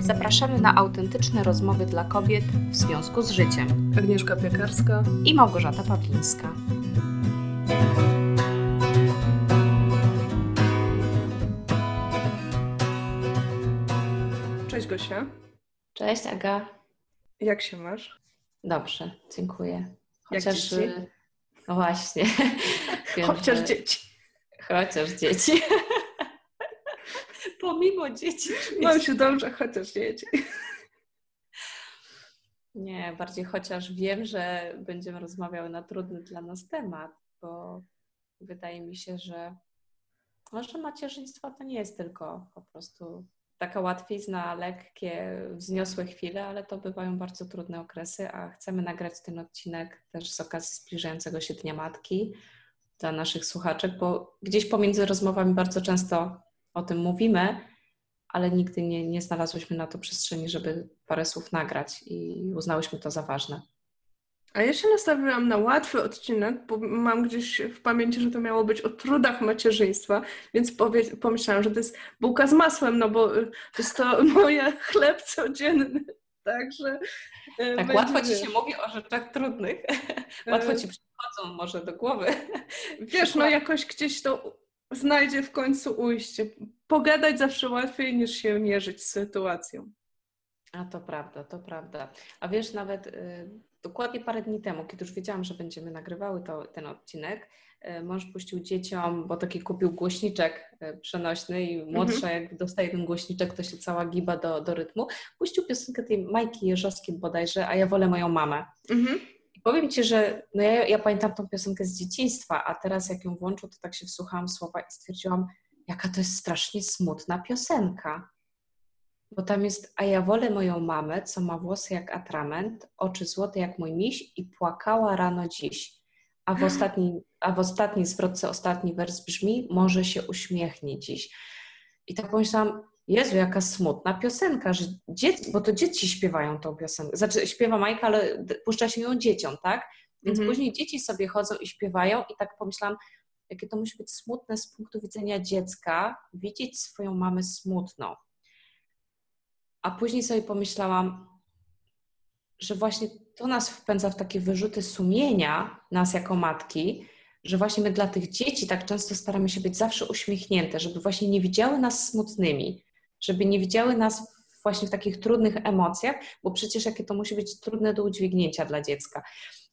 Zapraszamy na autentyczne rozmowy dla kobiet w związku z życiem. Agnieszka Piekarska i Małgorzata Pawlińska. Cześć Gosia. Cześć Aga. Jak się masz? Dobrze, dziękuję. Chociaż... No właśnie. Chociaż dzieci. Chociaż dzieci. Pomimo dzieci. Mam się dobrze, chociaż dzieci. Nie, bardziej chociaż wiem, że będziemy rozmawiały na trudny dla nas temat, bo wydaje mi się, że może macierzyństwo to nie jest tylko po prostu taka łatwizna, lekkie, wzniosłe chwile, ale to bywają bardzo trudne okresy, a chcemy nagrać ten odcinek też z okazji zbliżającego się Dnia Matki dla naszych słuchaczek, bo gdzieś pomiędzy rozmowami bardzo często o tym mówimy, ale nigdy nie, nie znalazłyśmy na to przestrzeni, żeby parę słów nagrać i uznałyśmy to za ważne. A ja się nastawiłam na łatwy odcinek, bo mam gdzieś w pamięci, że to miało być o trudach macierzyństwa, więc powie, pomyślałam, że to jest bułka z masłem, no bo to jest to moje chleb codzienny. Także. E, tak, łatwo ci się mówi o rzeczach trudnych. łatwo ci przychodzą może do głowy. Wiesz, no jakoś gdzieś to znajdzie w końcu ujście. Pogadać zawsze łatwiej niż się mierzyć z sytuacją. A to prawda, to prawda. A wiesz, nawet y, dokładnie parę dni temu, kiedy już wiedziałam, że będziemy nagrywały to, ten odcinek, y, mąż puścił dzieciom, bo taki kupił głośniczek y, przenośny i młodsza mhm. jak dostaje ten głośniczek, to się cała giba do, do rytmu. Puścił piosenkę tej Majki Jeżowskiej bodajże, a ja wolę moją mamę. Powiem Ci, że no ja, ja pamiętam tą piosenkę z dzieciństwa, a teraz jak ją włączę, to tak się wsłuchałam słowa i stwierdziłam, jaka to jest strasznie smutna piosenka. Bo tam jest, a ja wolę moją mamę, co ma włosy jak atrament, oczy złote jak mój miś i płakała rano dziś. A w, ostatni, a w ostatniej zwrotce ostatni wers brzmi, może się uśmiechnie dziś. I tak pomyślałam, Jezu, jaka smutna piosenka, że dzieci, bo to dzieci śpiewają tą piosenkę. Znaczy śpiewa Majka, ale puszcza się ją dzieciom, tak? Więc mhm. później dzieci sobie chodzą i śpiewają i tak pomyślałam, jakie to musi być smutne z punktu widzenia dziecka, widzieć swoją mamę smutną. A później sobie pomyślałam, że właśnie to nas wpędza w takie wyrzuty sumienia, nas jako matki, że właśnie my dla tych dzieci tak często staramy się być zawsze uśmiechnięte, żeby właśnie nie widziały nas smutnymi, żeby nie widziały nas właśnie w takich trudnych emocjach, bo przecież jakie to musi być trudne do udźwignięcia dla dziecka.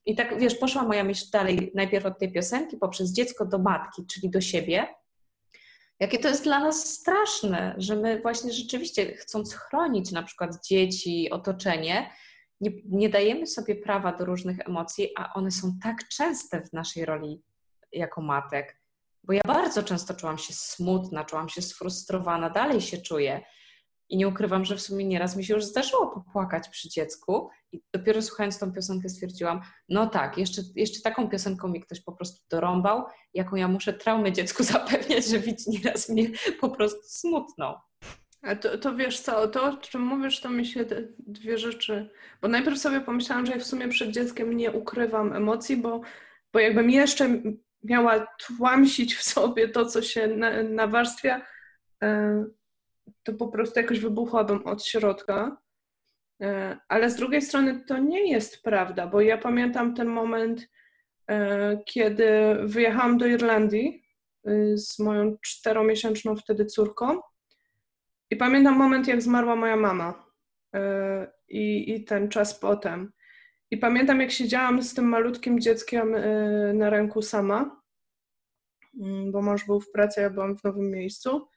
I tak, wiesz, poszła moja myśl dalej, najpierw od tej piosenki, poprzez dziecko do matki, czyli do siebie. Jakie to jest dla nas straszne, że my właśnie rzeczywiście, chcąc chronić na przykład dzieci, otoczenie, nie, nie dajemy sobie prawa do różnych emocji, a one są tak częste w naszej roli jako matek. Bo ja bardzo często czułam się smutna, czułam się sfrustrowana, dalej się czuję. I nie ukrywam, że w sumie nieraz mi się już zdarzyło popłakać przy dziecku. I dopiero słuchając tą piosenkę stwierdziłam, no tak, jeszcze, jeszcze taką piosenką mi ktoś po prostu dorąbał, jaką ja muszę traumę dziecku zapewniać, że widzi nieraz mnie po prostu smutną. A to, to wiesz co, to o czym mówisz, to myślę dwie rzeczy. Bo najpierw sobie pomyślałam, że ja w sumie przed dzieckiem nie ukrywam emocji, bo, bo jakbym jeszcze miała tłamsić w sobie to, co się na, nawarstwia, e, to po prostu jakoś wybuchłabym od środka. E, ale z drugiej strony to nie jest prawda, bo ja pamiętam ten moment, e, kiedy wyjechałam do Irlandii z moją czteromiesięczną wtedy córką i pamiętam moment, jak zmarła moja mama i, i ten czas potem. I pamiętam, jak siedziałam z tym malutkim dzieckiem y, na ręku sama, mm, bo mąż był w pracy, ja byłam w nowym miejscu.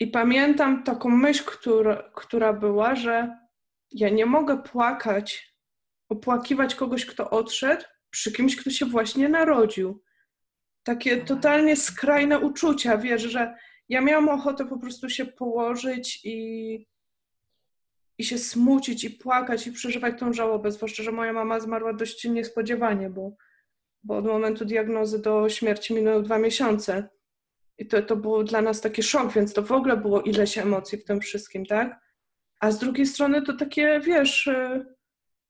I pamiętam taką myśl, która, która była, że ja nie mogę płakać, opłakiwać kogoś, kto odszedł, przy kimś, kto się właśnie narodził. Takie totalnie skrajne uczucia, wiesz, że ja miałam ochotę po prostu się położyć i i się smucić i płakać i przeżywać tą żałobę, zwłaszcza, że moja mama zmarła dość niespodziewanie, bo, bo od momentu diagnozy do śmierci minęły dwa miesiące. I to, to było dla nas taki szok, więc to w ogóle było ileś emocji w tym wszystkim, tak? A z drugiej strony to takie, wiesz, y,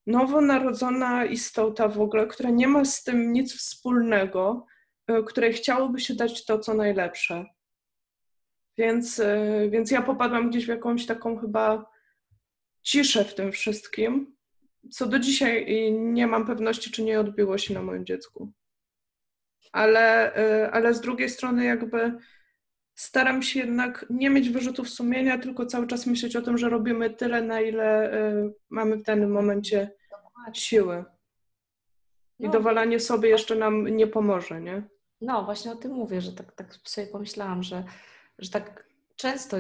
nowonarodzona istota w ogóle, która nie ma z tym nic wspólnego, y, której chciałoby się dać to, co najlepsze. Więc, y, więc ja popadłam gdzieś w jakąś taką chyba ciszę w tym wszystkim, co do dzisiaj nie mam pewności, czy nie odbiło się na moim dziecku. Ale, y, ale z drugiej strony jakby staram się jednak nie mieć wyrzutów sumienia, tylko cały czas myśleć o tym, że robimy tyle, na ile y, mamy w danym momencie siły. I no. dowalanie sobie jeszcze nam nie pomoże, nie? No, właśnie o tym mówię, że tak, tak sobie pomyślałam, że, że tak często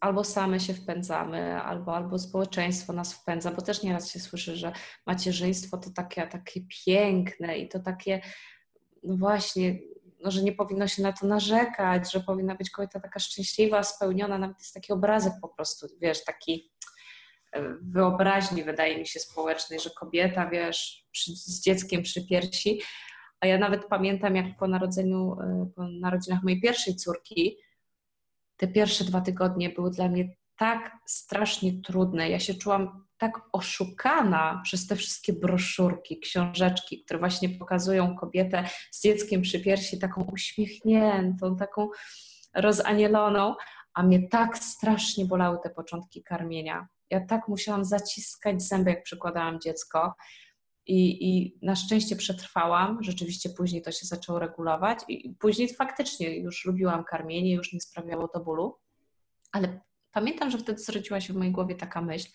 albo same się wpędzamy, albo, albo społeczeństwo nas wpędza, bo też nieraz się słyszy, że macierzyństwo to takie, takie piękne i to takie, no właśnie, no, że nie powinno się na to narzekać, że powinna być kobieta taka szczęśliwa, spełniona, nawet jest taki obrazek po prostu, wiesz, taki e, wyobraźni, wydaje mi się, społecznej, że kobieta, wiesz, przy, z dzieckiem przy piersi, a ja nawet pamiętam, jak po narodzeniu, e, po narodzinach mojej pierwszej córki, te pierwsze dwa tygodnie były dla mnie tak strasznie trudne. Ja się czułam tak oszukana przez te wszystkie broszurki, książeczki, które właśnie pokazują kobietę z dzieckiem przy piersi, taką uśmiechniętą, taką rozanieloną, a mnie tak strasznie bolały te początki karmienia. Ja tak musiałam zaciskać zęby, jak przykładałam dziecko. I, I na szczęście przetrwałam. Rzeczywiście później to się zaczęło regulować, i później faktycznie już lubiłam karmienie, już nie sprawiało to bólu. Ale pamiętam, że wtedy zrodziła się w mojej głowie taka myśl,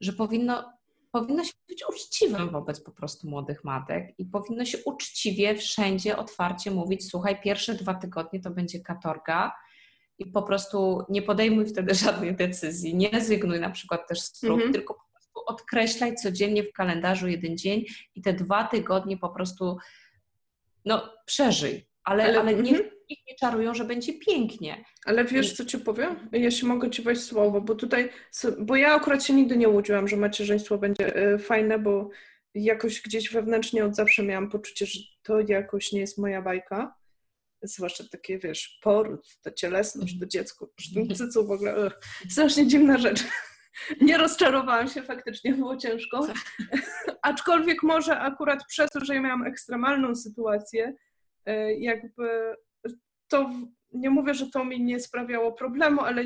że powinno, powinno się być uczciwym wobec po prostu młodych matek i powinno się uczciwie wszędzie otwarcie mówić: Słuchaj, pierwsze dwa tygodnie to będzie katorga. I po prostu nie podejmuj wtedy żadnej decyzji, nie rezygnuj na przykład też z prób, mm-hmm. tylko odkreślaj codziennie w kalendarzu jeden dzień i te dwa tygodnie po prostu no, przeżyj. Ale, ale, ale nie, mm-hmm. nie czarują, że będzie pięknie. Ale wiesz, co ci powiem? Jeśli mogę ci wejść słowo, bo tutaj, bo ja akurat się nigdy nie łudziłam, że macierzyństwo będzie e, fajne, bo jakoś gdzieś wewnętrznie od zawsze miałam poczucie, że to jakoś nie jest moja bajka. Zwłaszcza takie, wiesz, poród, ta cielesność, to dziecko, cycu w ogóle, ugh, strasznie dziwna rzecz. Nie rozczarowałam się, faktycznie było ciężko. Aczkolwiek może akurat przez to, że ja miałam ekstremalną sytuację, e, jakby to nie mówię, że to mi nie sprawiało problemu, ale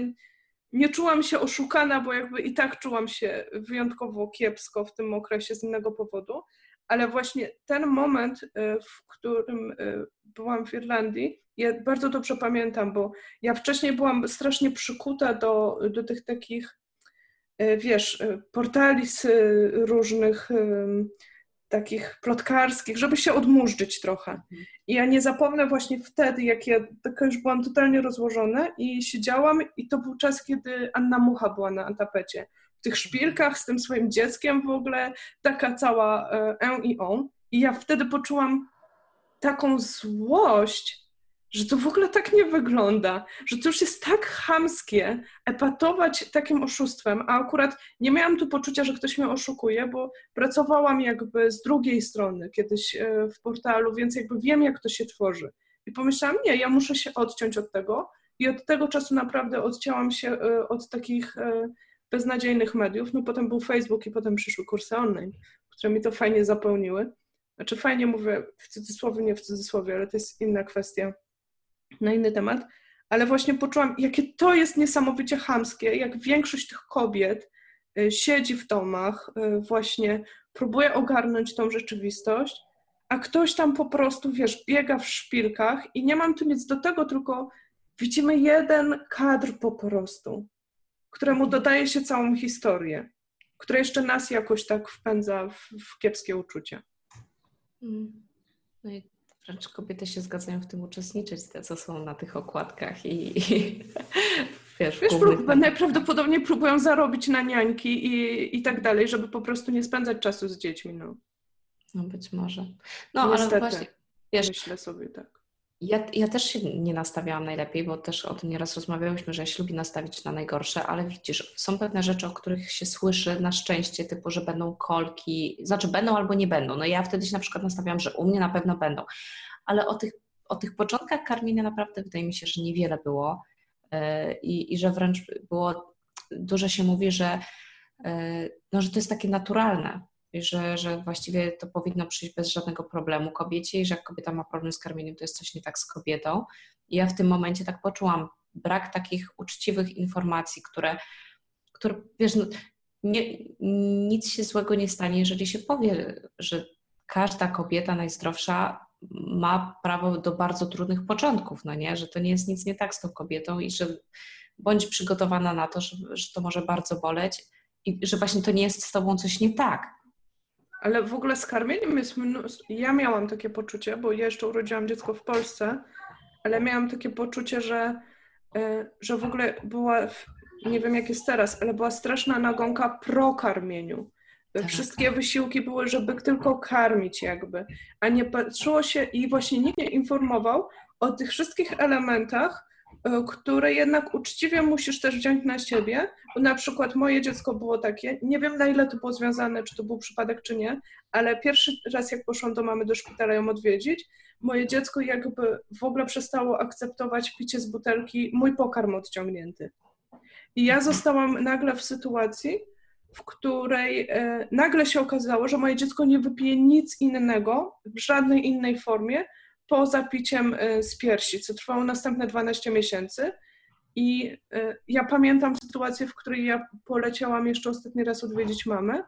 nie czułam się oszukana, bo jakby i tak czułam się wyjątkowo kiepsko w tym okresie z innego powodu, ale właśnie ten moment, e, w którym e, byłam w Irlandii, ja bardzo dobrze pamiętam, bo ja wcześniej byłam strasznie przykuta do, do tych takich wiesz, e, portali z e, różnych takich plotkarskich, żeby się odmurzyć trochę. I ja nie zapomnę właśnie wtedy, jak ja taka już byłam totalnie rozłożona i siedziałam i to był czas, kiedy Anna Mucha była na tapecie. W tych szpilkach z tym swoim dzieckiem w ogóle, taka cała e i on. I ja wtedy poczułam taką złość, że to w ogóle tak nie wygląda, że to już jest tak chamskie epatować takim oszustwem, a akurat nie miałam tu poczucia, że ktoś mnie oszukuje, bo pracowałam jakby z drugiej strony kiedyś e, w portalu, więc jakby wiem, jak to się tworzy. I pomyślałam, nie, ja muszę się odciąć od tego i od tego czasu naprawdę odcięłam się e, od takich e, beznadziejnych mediów. No potem był Facebook i potem przyszły kursy online, które mi to fajnie zapełniły. Znaczy fajnie mówię w cudzysłowie, nie w cudzysłowie, ale to jest inna kwestia na inny temat, ale właśnie poczułam, jakie to jest niesamowicie chamskie, jak większość tych kobiet y, siedzi w domach, y, właśnie próbuje ogarnąć tą rzeczywistość, a ktoś tam po prostu, wiesz, biega w szpilkach i nie mam tu nic do tego, tylko widzimy jeden kadr po prostu, któremu dodaje się całą historię, która jeszcze nas jakoś tak wpędza w, w kiepskie uczucie. Mm. No i Wręcz kobiety się zgadzają w tym uczestniczyć, te co są na tych okładkach i, i wiesz, wiesz prób, najprawdopodobniej próbują zarobić na niańki i, i tak dalej, żeby po prostu nie spędzać czasu z dziećmi. No, no być może. No Niestety, ale właśnie, wiesz, myślę sobie tak. Ja, ja też się nie nastawiałam najlepiej, bo też o tym nieraz rozmawiałyśmy, że ja się lubi nastawić na najgorsze, ale widzisz, są pewne rzeczy, o których się słyszy na szczęście, typu, że będą kolki, znaczy będą albo nie będą. No ja wtedy się na przykład nastawiałam, że u mnie na pewno będą, ale o tych, o tych początkach karmienia naprawdę wydaje mi się, że niewiele było yy, i, że wręcz było, dużo się mówi, że, yy, no, że to jest takie naturalne, że, że właściwie to powinno przyjść bez żadnego problemu kobiecie i że jak kobieta ma problem z karmieniem, to jest coś nie tak z kobietą. I ja w tym momencie tak poczułam brak takich uczciwych informacji, które, które wiesz, no, nie, nic się złego nie stanie, jeżeli się powie, że każda kobieta najzdrowsza ma prawo do bardzo trudnych początków, no nie? Że to nie jest nic nie tak z tą kobietą i że bądź przygotowana na to, że, że to może bardzo boleć i że właśnie to nie jest z tobą coś nie tak. Ale w ogóle z karmieniem jest mnóstwo. Ja miałam takie poczucie, bo ja jeszcze urodziłam dziecko w Polsce, ale miałam takie poczucie, że, e, że w ogóle była, nie wiem jak jest teraz, ale była straszna nagonka pro karmieniu. Tak. Wszystkie wysiłki były, żeby tylko karmić jakby, a nie patrzyło się i właśnie nikt nie informował o tych wszystkich elementach, które jednak uczciwie musisz też wziąć na siebie. Bo na przykład moje dziecko było takie, nie wiem na ile to było związane, czy to był przypadek, czy nie, ale pierwszy raz jak poszłam do mamy do szpitala ją odwiedzić, moje dziecko jakby w ogóle przestało akceptować picie z butelki mój pokarm odciągnięty. I ja zostałam nagle w sytuacji, w której e, nagle się okazało, że moje dziecko nie wypije nic innego w żadnej innej formie poza piciem e, z piersi, co trwało następne 12 miesięcy. I e, ja pamiętam sytuację, w której ja poleciałam jeszcze ostatni raz odwiedzić mamę,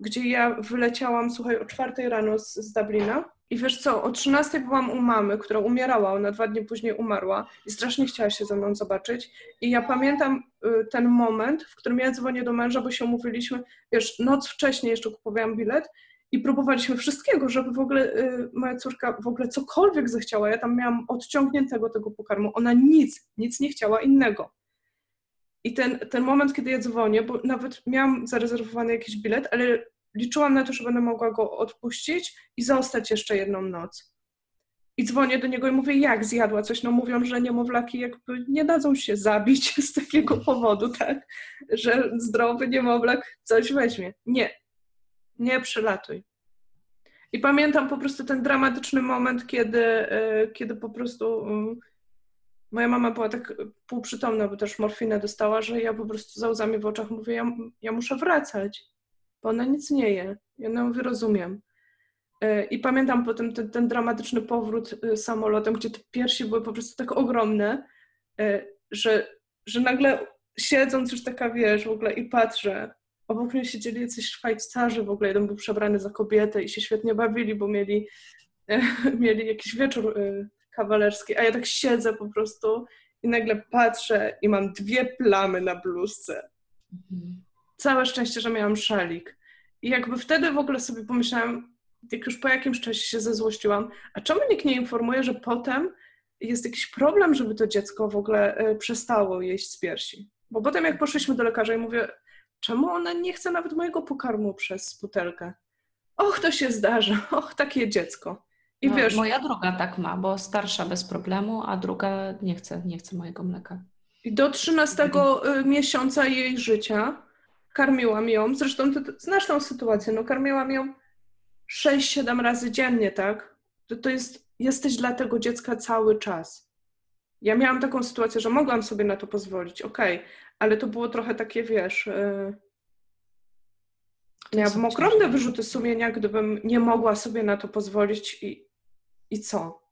gdzie ja wyleciałam, słuchaj, o czwartej rano z, z Dublina i wiesz co, o 13 byłam u mamy, która umierała, ona dwa dni później umarła i strasznie chciała się ze mną zobaczyć. I ja pamiętam y, ten moment, w którym ja dzwonię do męża, bo się umówiliśmy, wiesz, noc wcześniej jeszcze kupowałam bilet i próbowaliśmy wszystkiego, żeby w ogóle y, moja córka w ogóle cokolwiek zechciała. Ja tam miałam odciągniętego tego pokarmu. Ona nic, nic nie chciała innego. I ten, ten moment, kiedy ja dzwonię, bo nawet miałam zarezerwowany jakiś bilet, ale liczyłam na to, że będę mogła go odpuścić i zostać jeszcze jedną noc. I dzwonię do niego i mówię, jak zjadła coś. No mówią, że niemowlaki jakby nie dadzą się zabić z takiego powodu, tak? Że zdrowy niemowlak coś weźmie. Nie. Nie przylatuj. I pamiętam po prostu ten dramatyczny moment, kiedy, e, kiedy po prostu mm, moja mama była tak półprzytomna, bo też morfinę dostała, że ja po prostu za łzami w oczach mówię, ja, ja muszę wracać bo ona nic nie je. Ja ją wyrozumiem. E, I pamiętam potem ten, ten dramatyczny powrót e, samolotem, gdzie te piersi były po prostu tak ogromne, że, że nagle siedząc już taka, wiesz, w ogóle i patrzę, obok mnie siedzieli jacyś Szwajcarzy w ogóle, jeden był przebrany za kobietę i się świetnie bawili, bo mieli, mieli jakiś wieczór kawalerski, a ja tak siedzę po prostu i nagle patrzę i mam dwie plamy na bluzce. Mhm. Całe szczęście, że miałam szalik. I jakby wtedy w ogóle sobie pomyślałam, jak już po jakimś czasie się zezłościłam, a czemu nikt nie informuje, że potem jest jakiś problem, żeby to dziecko w ogóle e, przestało jeść z piersi? Bo potem jak poszliśmy do lekarza i mówię, czemu ona nie chce nawet mojego pokarmu przez butelkę? Och, to się zdarza, och, takie dziecko. I no, wiesz, moja druga tak ma, bo starsza bez problemu, a druga nie chce, nie chce mojego mleka. I do 13 e, miesiąca jej życia karmiłam ją, zresztą ty znasz tą sytuację, no karmiłam ją 6-7 razy dziennie, tak? To, to jest, jesteś dla tego dziecka cały czas. Ja miałam taką sytuację, że mogłam sobie na to pozwolić, okej, okay, ale to było trochę takie, wiesz, yy... miałabym ogromne wyrzuty sumienia, gdybym nie mogła sobie na to pozwolić i, i co?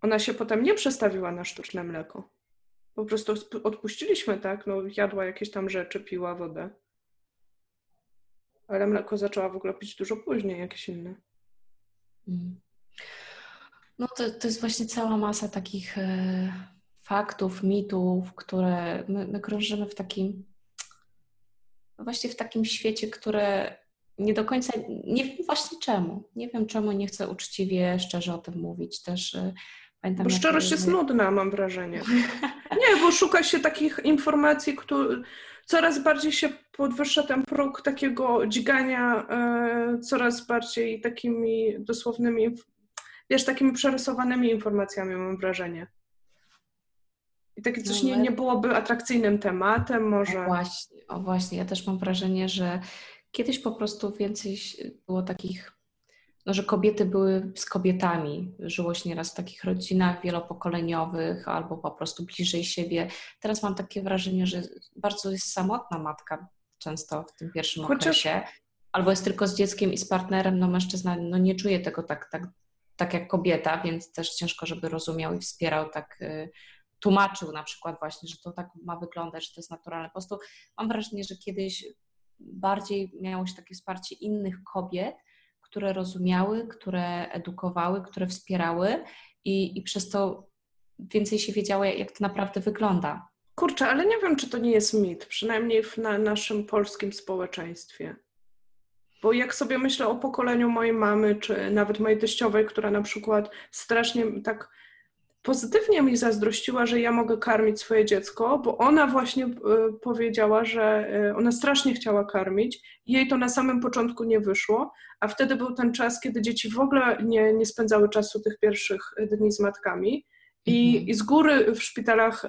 Ona się potem nie przestawiła na sztuczne mleko. Po prostu odpuściliśmy, tak? No, jadła jakieś tam rzeczy, piła wodę. Ale mleko zaczęła w ogóle pić dużo później, jakieś inne. Mm. No to, to jest właśnie cała masa takich e, faktów, mitów, które my, my krążymy w takim, właśnie w takim świecie, które nie do końca, nie wiem właśnie czemu. Nie wiem czemu nie chcę uczciwie, szczerze o tym mówić. Też e, Pamiętam, bo szczerość jest nudna, mam wrażenie. Nie, bo szuka się takich informacji, które coraz bardziej się podwyższa ten próg takiego dźgania, e, coraz bardziej takimi dosłownymi, wiesz, takimi przerysowanymi informacjami, mam wrażenie. I takie coś no, nie, nie byłoby atrakcyjnym tematem może. O właśnie, o właśnie, ja też mam wrażenie, że kiedyś po prostu więcej było takich no, że kobiety były z kobietami. Żyło się nieraz w takich rodzinach wielopokoleniowych albo po prostu bliżej siebie. Teraz mam takie wrażenie, że bardzo jest samotna matka często w tym pierwszym Chociaż... okresie. Albo jest tylko z dzieckiem i z partnerem, no mężczyzna no, nie czuje tego tak, tak, tak jak kobieta, więc też ciężko, żeby rozumiał i wspierał tak y, tłumaczył na przykład właśnie, że to tak ma wyglądać, że to jest naturalne. Po prostu mam wrażenie, że kiedyś bardziej miało się takie wsparcie innych kobiet, które rozumiały, które edukowały, które wspierały i, i przez to więcej się wiedziało, jak to naprawdę wygląda. Kurczę, ale nie wiem, czy to nie jest mit, przynajmniej w na naszym polskim społeczeństwie. Bo jak sobie myślę o pokoleniu mojej mamy, czy nawet mojej teściowej, która na przykład strasznie tak pozytywnie mi zazdrościła, że ja mogę karmić swoje dziecko, bo ona właśnie y, powiedziała, że y, ona strasznie chciała karmić. Jej to na samym początku nie wyszło, a wtedy był ten czas, kiedy dzieci w ogóle nie, nie spędzały czasu tych pierwszych dni z matkami. I, mhm. i z góry w szpitalach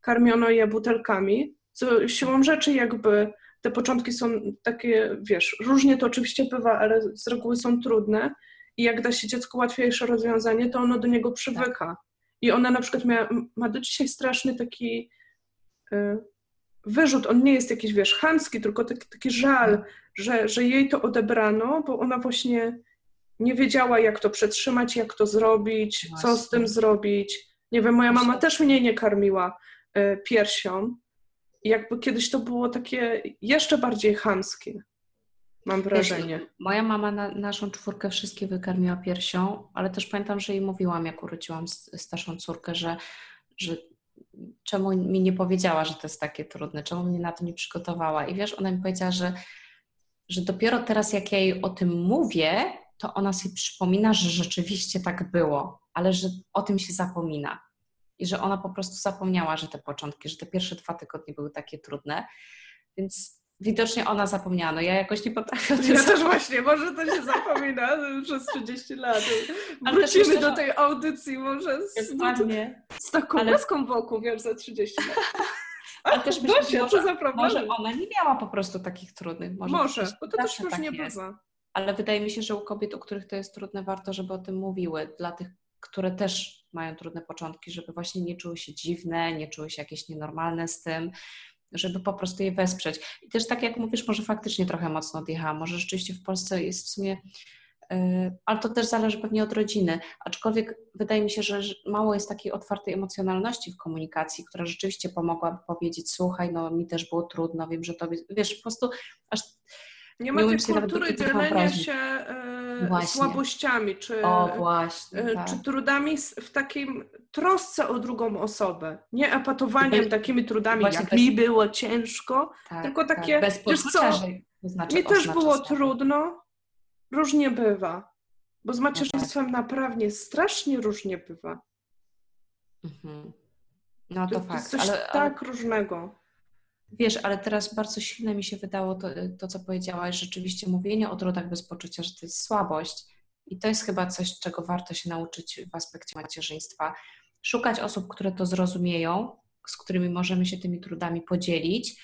karmiono je butelkami, co siłą rzeczy jakby te początki są takie, wiesz, różnie to oczywiście bywa, ale z reguły są trudne i jak da się dziecku łatwiejsze rozwiązanie, to ono do niego przywyka. Tak. I ona na przykład miała, ma do dzisiaj straszny taki y, wyrzut, on nie jest jakiś, wiesz, chamski, tylko taki, taki żal, mhm. że, że jej to odebrano, bo ona właśnie nie wiedziała, jak to przetrzymać, jak to zrobić, właśnie. co z tym zrobić. Nie wiem, moja mama też mnie nie karmiła y, piersią, jakby kiedyś to było takie jeszcze bardziej chamskie. Mam wrażenie. Wiesz, moja mama na, naszą czwórkę wszystkie wykarmiła piersią, ale też pamiętam, że jej mówiłam, jak urodziłam starszą córkę, że, że czemu mi nie powiedziała, że to jest takie trudne, czemu mnie na to nie przygotowała. I wiesz, ona mi powiedziała, że, że dopiero teraz, jak ja jej o tym mówię, to ona sobie przypomina, że rzeczywiście tak było, ale że o tym się zapomina i że ona po prostu zapomniała, że te początki, że te pierwsze dwa tygodnie były takie trudne. Więc widocznie ona zapomniała. No ja jakoś nie potrafię. Ja też właśnie, może to się zapomina przez 30 lat. Ale Wrócimy myślę, do tej audycji może z, z taką Ale... wokół, wiesz, za 30 lat. Ale też myślę, Dosia, może, za może ona nie miała po prostu takich trudnych. Może, może bo to też już tak nie jest. bywa. Ale wydaje mi się, że u kobiet, u których to jest trudne, warto, żeby o tym mówiły. Dla tych, które też mają trudne początki, żeby właśnie nie czuły się dziwne, nie czuły się jakieś nienormalne z tym, żeby po prostu je wesprzeć. I też tak jak mówisz, może faktycznie trochę mocno odjechałam, może rzeczywiście w Polsce jest w sumie e, ale to też zależy pewnie od rodziny. Aczkolwiek wydaje mi się, że mało jest takiej otwartej emocjonalności w komunikacji, która rzeczywiście pomogłaby powiedzieć: Słuchaj, no mi też było trudno, wiem, że to wiesz, po prostu aż. Nie ma tej kultury dzielenia się e, słabościami, czy, o, właśnie, e, tak. czy trudami w takim trosce o drugą osobę. Nie epatowaniem takimi trudami, właśnie jak bez... mi było ciężko, tak, tylko tak. takie, tak. Bez co, znaczy, mi też było trudno, różnie bywa. Bo z macierzyństwem no tak. naprawdę strasznie różnie bywa. Mhm. No to, to fakt. jest coś ale, tak ale... różnego. Wiesz, ale teraz bardzo silne mi się wydało to, to, co powiedziałaś, rzeczywiście mówienie o trudach bez poczucia, że to jest słabość. I to jest chyba coś, czego warto się nauczyć w aspekcie macierzyństwa. Szukać osób, które to zrozumieją, z którymi możemy się tymi trudami podzielić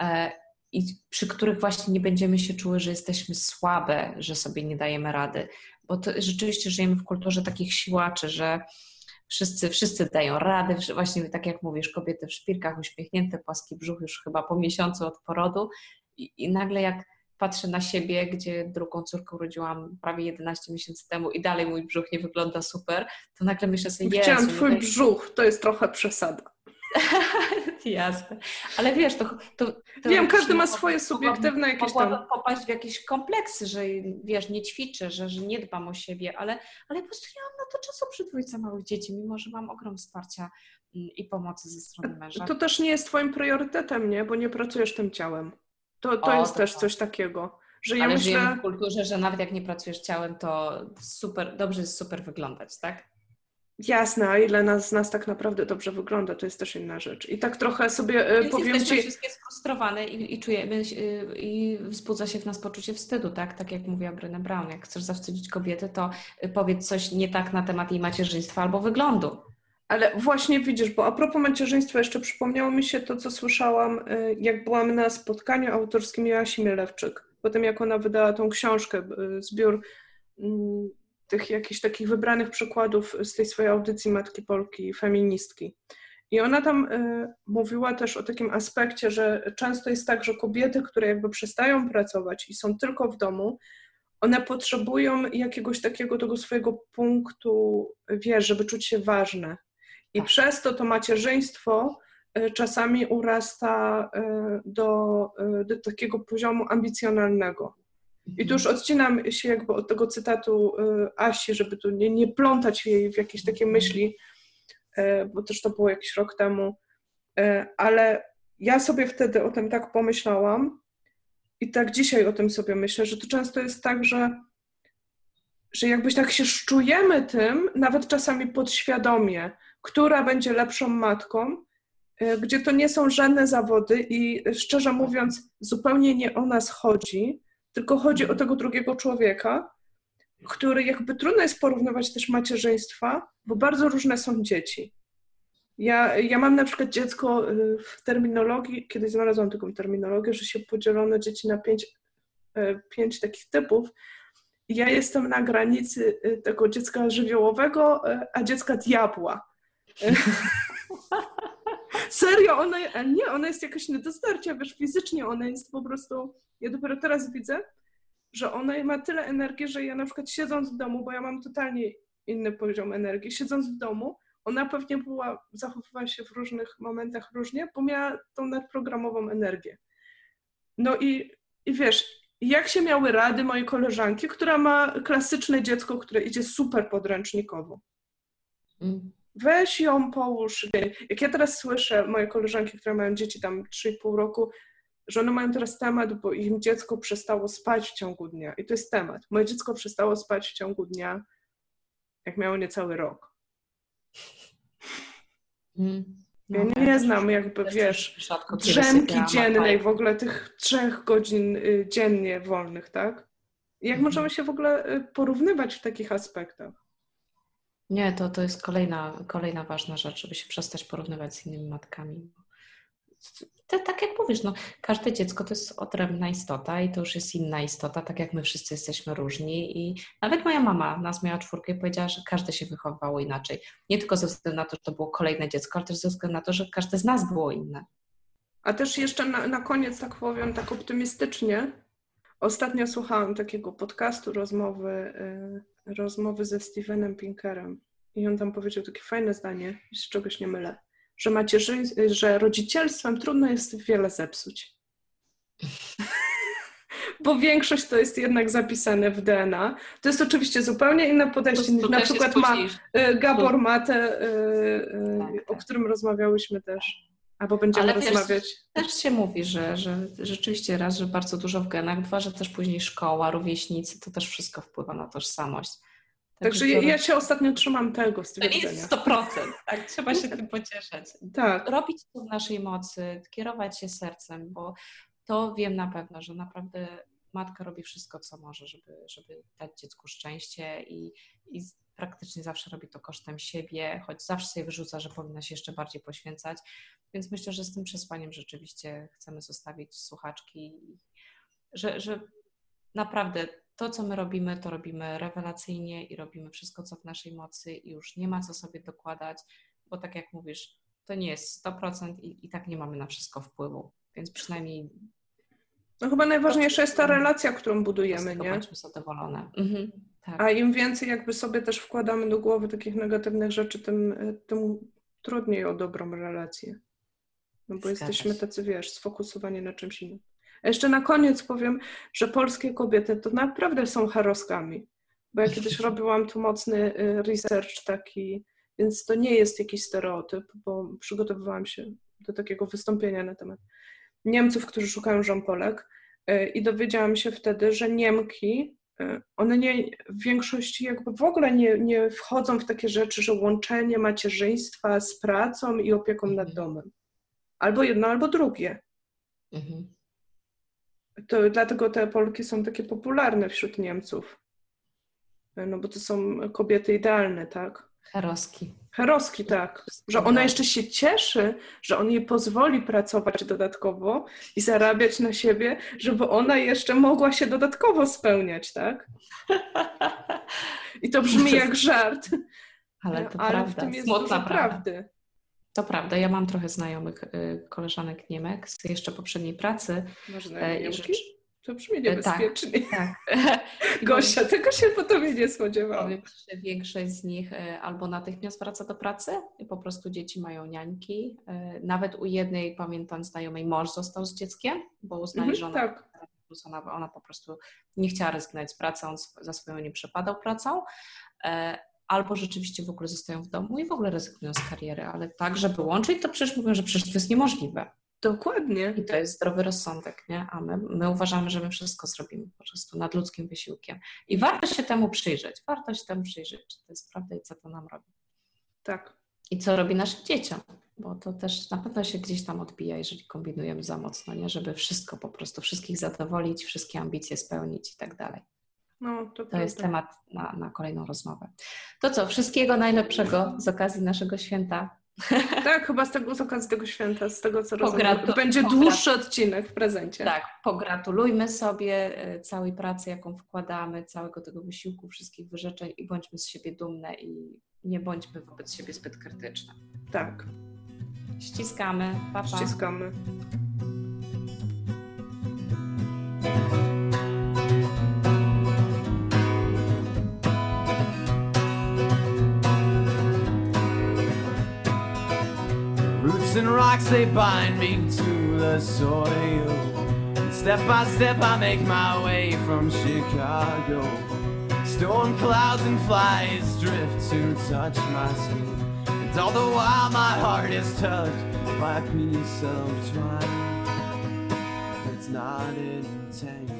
e, i przy których właśnie nie będziemy się czuły, że jesteśmy słabe, że sobie nie dajemy rady. Bo to rzeczywiście żyjemy w kulturze takich siłaczy, że wszyscy, wszyscy dają radę, właśnie tak jak mówisz, kobiety w szpilkach, uśmiechnięte, płaski brzuch już chyba po miesiącu od porodu i, i nagle jak patrzę na siebie, gdzie drugą córkę urodziłam prawie 11 miesięcy temu i dalej mój brzuch nie wygląda super, to nagle myślę sobie, Widziałam twój brzuch, to jest trochę przesada. Jasne. Ale wiesz, to. to, to Wiem, każdy ma swoje subiektywne jakieś tam. popaść w jakieś kompleksy, że wiesz, nie ćwiczę, że, że nie dbam o siebie, ale, ale po prostu nie mam na to czasu przy dwójce małych dzieci, mimo że mam ogrom wsparcia mm, i pomocy ze strony męża. To też nie jest Twoim priorytetem, nie? Bo nie pracujesz tym ciałem. To, to o, jest to też tak. coś takiego. Że ja ale myślę... w kulturze, że nawet jak nie pracujesz ciałem, to super, dobrze jest super wyglądać, tak? Jasne, a ile nas, z nas tak naprawdę dobrze wygląda, to jest też inna rzecz. I tak trochę sobie e, Więc powiem Ci... wszystkie sfrustrowane i, i czujemy, e, i wzbudza się w nas poczucie wstydu, tak? Tak jak mówiła Brené Brown, jak chcesz zawstydzić kobiety, to e, powiedz coś nie tak na temat jej macierzyństwa albo wyglądu. Ale właśnie widzisz, bo a propos macierzyństwa, jeszcze przypomniało mi się to, co słyszałam, jak byłam na spotkaniu autorskim Joasi Mielewczyk. Potem jak ona wydała tą książkę, zbiór mm, tych jakichś takich wybranych przykładów z tej swojej audycji Matki Polki, feministki. I ona tam y, mówiła też o takim aspekcie, że często jest tak, że kobiety, które jakby przestają pracować i są tylko w domu, one potrzebują jakiegoś takiego tego swojego punktu, wiesz, żeby czuć się ważne. I tak. przez to to macierzyństwo e, czasami urasta e, do, e, do takiego poziomu ambicjonalnego. I tu już odcinam się jakby od tego cytatu Asi, żeby tu nie, nie plątać jej w jakieś takie myśli, bo też to było jakiś rok temu, ale ja sobie wtedy o tym tak pomyślałam i tak dzisiaj o tym sobie myślę, że to często jest tak, że, że jakbyś tak się szczujemy tym, nawet czasami podświadomie, która będzie lepszą matką, gdzie to nie są żadne zawody i szczerze mówiąc, zupełnie nie o nas chodzi, tylko chodzi o tego drugiego człowieka, który jakby trudno jest porównywać też macierzyństwa, bo bardzo różne są dzieci. Ja, ja mam na przykład dziecko y, w terminologii, kiedyś znalazłam taką terminologię, że się podzielono dzieci na pięć, y, pięć takich typów. ja jestem na granicy y, tego dziecka żywiołowego, a dziecka diabła. Serio, ona, nie, ona jest jakaś nie wiesz, fizycznie ona jest po prostu, ja dopiero teraz widzę, że ona ma tyle energii, że ja na przykład siedząc w domu, bo ja mam totalnie inny poziom energii, siedząc w domu, ona pewnie była, zachowywała się w różnych momentach różnie, bo miała tą nadprogramową energię. No i, i wiesz, jak się miały rady mojej koleżanki, która ma klasyczne dziecko, które idzie super podręcznikowo. Mm. Weź ją, połóż. Jak ja teraz słyszę moje koleżanki, które mają dzieci tam 3,5 roku, że one mają teraz temat, bo im dziecko przestało spać w ciągu dnia. I to jest temat. Moje dziecko przestało spać w ciągu dnia, jak miało niecały rok. Mm. Ja no, nie znam jakby, wiesz, drzemki dziennej, w ogóle tych trzech godzin y, dziennie wolnych, tak? Jak mhm. możemy się w ogóle y, porównywać w takich aspektach? Nie, to, to jest kolejna, kolejna ważna rzecz, żeby się przestać porównywać z innymi matkami to, tak jak mówisz, no, każde dziecko to jest odrębna istota i to już jest inna istota, tak jak my wszyscy jesteśmy różni i nawet moja mama nas miała czwórkę i powiedziała, że każde się wychowywało inaczej. Nie tylko ze względu na to, że to było kolejne dziecko, ale też ze względu na to, że każde z nas było inne. A też jeszcze na, na koniec, tak powiem, tak optymistycznie, ostatnio słuchałam takiego podcastu, rozmowy, yy, rozmowy ze Stevenem Pinkerem i on tam powiedział takie fajne zdanie, z czegoś nie mylę że, macierzy, że rodzicielstwem trudno jest wiele zepsuć. Bo większość to jest jednak zapisane w DNA. To jest oczywiście zupełnie inne podejście niż na przykład ma y, Gabor Mate, y, y, tak, tak. o którym rozmawiałyśmy też. Albo będziemy Ale rozmawiać. Też, też się mówi, że, że rzeczywiście raz, że bardzo dużo w genach, dwa, że też później szkoła, rówieśnicy, to też wszystko wpływa na tożsamość. Także ja, ja, się ostatnio trzymam tego stwierdzenia. To jest 100%, tak? Trzeba się tym pocieszać. Tak. Robić to w naszej mocy, kierować się sercem, bo to wiem na pewno, że naprawdę matka robi wszystko, co może, żeby, żeby dać dziecku szczęście i, i praktycznie zawsze robi to kosztem siebie, choć zawsze sobie wyrzuca, że powinna się jeszcze bardziej poświęcać. Więc myślę, że z tym przesłaniem rzeczywiście chcemy zostawić słuchaczki, że, że naprawdę to, co my robimy, to robimy rewelacyjnie i robimy wszystko, co w naszej mocy i już nie ma co sobie dokładać, bo tak jak mówisz, to nie jest 100% i, i tak nie mamy na wszystko wpływu, więc przynajmniej no chyba najważniejsza jest ta relacja, którą budujemy, nie? Bądźmy zadowolone. Mhm, tak. A im więcej jakby sobie też wkładamy do głowy takich negatywnych rzeczy, tym, tym trudniej o dobrą relację. No bo Zgadza jesteśmy tacy, wiesz, sfokusowani na czymś innym. A jeszcze na koniec powiem, że polskie kobiety to naprawdę są heroskami, bo ja kiedyś robiłam tu mocny y, research taki, więc to nie jest jakiś stereotyp, bo przygotowywałam się do takiego wystąpienia na temat Niemców, którzy szukają żonpolek y, i dowiedziałam się wtedy, że Niemki, y, one nie, w większości jakby w ogóle nie, nie wchodzą w takie rzeczy, że łączenie macierzyństwa z pracą i opieką nad mhm. domem. Albo jedno, albo drugie. Mhm. To dlatego te Polki są takie popularne wśród Niemców. No bo to są kobiety idealne, tak? Heroski. Heroski, tak. Że ona jeszcze się cieszy, że on jej pozwoli pracować dodatkowo i zarabiać na siebie, żeby ona jeszcze mogła się dodatkowo spełniać, tak? I to brzmi jak żart. Ale to ale prawda. w tym jest Smutna dużo prawda. prawdy. To prawda, ja mam trochę znajomych y, koleżanek Niemek z jeszcze poprzedniej pracy. Masz znajomych To brzmi niebezpiecznie. Tak. Gosia, tego się po tobie nie spodziewałam. Powiem ci, że większość z nich albo natychmiast wraca do pracy i po prostu dzieci mają niańki. Nawet u jednej, pamiętam, znajomej mąż został z dzieckiem, bo uznali, Mhm, że ona, tak. ona, ona po prostu nie chciała rezygnować z pracy, on za swoją nie przepadał pracą. Albo rzeczywiście w ogóle zostają w domu i w ogóle rezygnują z kariery, ale tak, żeby łączyć, to przecież mówią, że przecież to jest niemożliwe. Dokładnie. I to jest zdrowy rozsądek, nie? A my, my uważamy, że my wszystko zrobimy po prostu nadludzkim wysiłkiem. I warto się temu przyjrzeć, warto się temu przyjrzeć, czy to jest prawda i co to nam robi. Tak. I co robi naszym dzieciom, bo to też na pewno się gdzieś tam odbija, jeżeli kombinujemy za mocno, nie? Żeby wszystko po prostu, wszystkich zadowolić, wszystkie ambicje spełnić i tak dalej. No, to, To jest temat na, na kolejną rozmowę. To co, wszystkiego najlepszego z okazji naszego święta. Tak, chyba z, tego, z okazji tego święta, z tego co Pogratu- rozumiem. Będzie dłuższy odcinek w prezencie. Tak, pogratulujmy sobie e, całej pracy, jaką wkładamy, całego tego wysiłku, wszystkich wyrzeczeń i bądźmy z siebie dumne i nie bądźmy wobec siebie zbyt krytyczne. Tak, Ściskamy, pa, pa. ściskamy. Roots and rocks, they bind me to the soil. And step by step, I make my way from Chicago. Storm clouds and flies drift to touch my skin. And all the while, my heart is touched by a piece of twine that's not intangible.